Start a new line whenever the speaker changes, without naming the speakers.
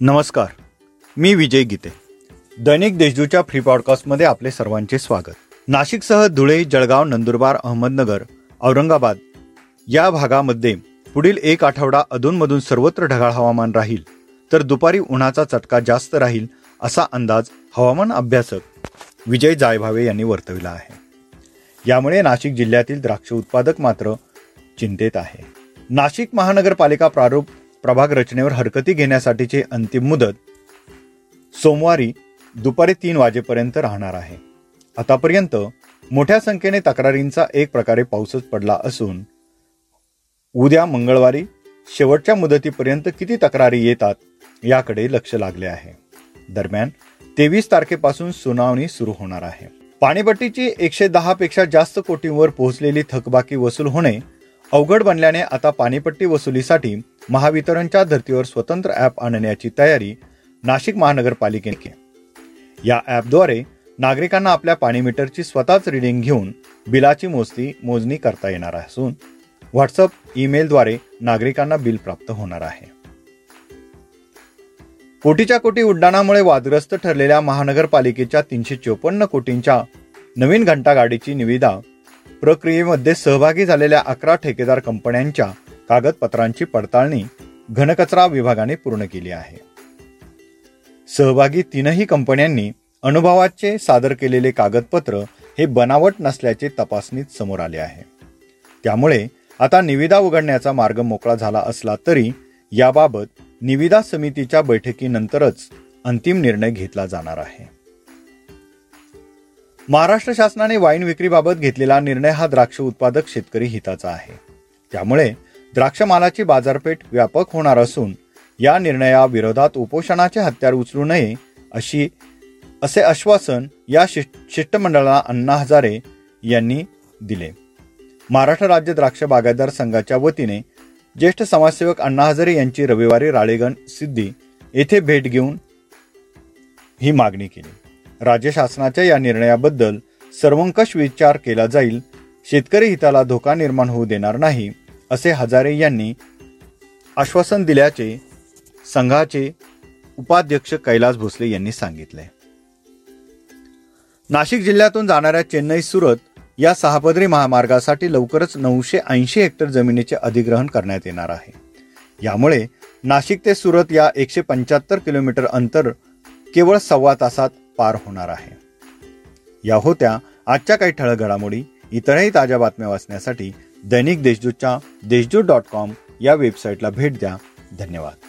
नमस्कार मी विजय गीते. दैनिक देशदूच्या फ्री पॉडकास्टमध्ये आपले सर्वांचे स्वागत. नाशिकसह धुळे जळगाव नंदुरबार अहमदनगर औरंगाबाद या भागामध्ये पुढील एक आठवडा अधूनमधून सर्वत्र ढगाळ हवामान राहील तर दुपारी उन्हाचा चटका जास्त राहील असा अंदाज हवामान अभ्यासक विजय जायभावे यांनी वर्तविला आहे. यामुळे नाशिक जिल्ह्यातील द्राक्ष उत्पादक मात्र चिंतेत आहे. नाशिक महानगरपालिका प्रारूप प्रभाग रचनेवर हरकती घेण्यासाठीची अंतिम मुदत सोमवारी दुपारी तीन वाजेपर्यंत राहणार आहे. आतापर्यंत मोठ्या संख्येने तक्रारींचा एक प्रकारे पाऊसच पडला असून उद्या मंगळवारी शेवटच्या मुदतीपर्यंत किती तक्रारी येतात याकडे लक्ष लागले आहे. दरम्यान तेवीस तारखेपासून सुनावणी सुरू होणार आहे. पाणीपट्टीची एकशे दहा पेक्षा जास्त कोटींवर पोहोचलेली थकबाकी वसूल होणे अवघड बनल्याने आता पाणीपट्टी वसुलीसाठी महावितरणच्या धर्तीवर स्वतंत्र ॲप आणण्याची तयारी नाशिक महानगरपालिकेने केली. या ॲपद्वारे नागरिकांना आपल्या पाणी मीटरची स्वतःच रिडिंग घेऊन बिलाची मोजती मोजणी करता येणार असून व्हॉट्सअप ईमेलद्वारे नागरिकांना बिल प्राप्त होणार आहे. कोटीच्या कोटी उड्डाणामुळे वादग्रस्त ठरलेल्या महानगरपालिकेच्या तीनशे चोपन्न कोटींच्या नवीन घंटागाडीची निविदा प्रक्रियेमध्ये सहभागी झालेल्या अकरा ठेकेदार कंपन्यांच्या कागदपत्रांची पडताळणी घनकचरा विभागाने पूर्ण केली आहे. सहभागी तीनही कंपन्यांनी अनुभवाचे सादर केलेले कागदपत्र हे बनावट नसल्याचे तपासणीत समोर आले आहे. त्यामुळे आता निविदा उघडण्याचा मार्ग मोकळा झाला असला तरी याबाबत निविदा समितीच्या बैठकीनंतरच अंतिम निर्णय घेतला जाणार आहे. महाराष्ट्र शासनाने वाईन विक्रीबाबत घेतलेला निर्णय हा द्राक्ष उत्पादक शेतकरी हिताचा आहे. त्यामुळे द्राक्षमालाची बाजारपेठ व्यापक होणार असून या निर्णयाविरोधात उपोषणाचे हत्यार उचलू नये अशी असे आश्वासन या शिष्टमंडळाला अण्णा हजारे यांनी दिले. महाराष्ट्र राज्य द्राक्ष बागायतदार संघाच्या वतीने ज्येष्ठ समाजसेवक अण्णा हजारे यांची रविवारी राळेगण सिद्धी येथे भेट घेऊन ही मागणी केली. राज्य शासनाच्या या निर्णयाबद्दल सर्वंकष विचार केला जाईल. शेतकरी हिताला धोका निर्माण होऊ देणार नाही. असे हजारे यांनी आश्वासन दिल्याचे संघाचे उपाध्यक्ष कैलास भोसले यांनी सांगितले. नाशिक जिल्ह्यातून जाणाऱ्या चेन्नई सुरत या सहापदरी महामार्गासाठी लवकरच नऊशे ऐंशी हेक्टर जमिनीचे अधिग्रहण करण्यात येणार आहे. यामुळे नाशिक ते सुरत या एकशे पंच्याहत्तर किलोमीटर अंतर केवळ सव्वा तासात पार होणार आहे. या होत्या आजच्या काही ठळक घडामोडी. इतरही ताज्या बातम्या वाचण्यासाठी दैनिक देशदूतच्या देशदूत डॉट कॉम या वेबसाईटला भेट द्या. धन्यवाद.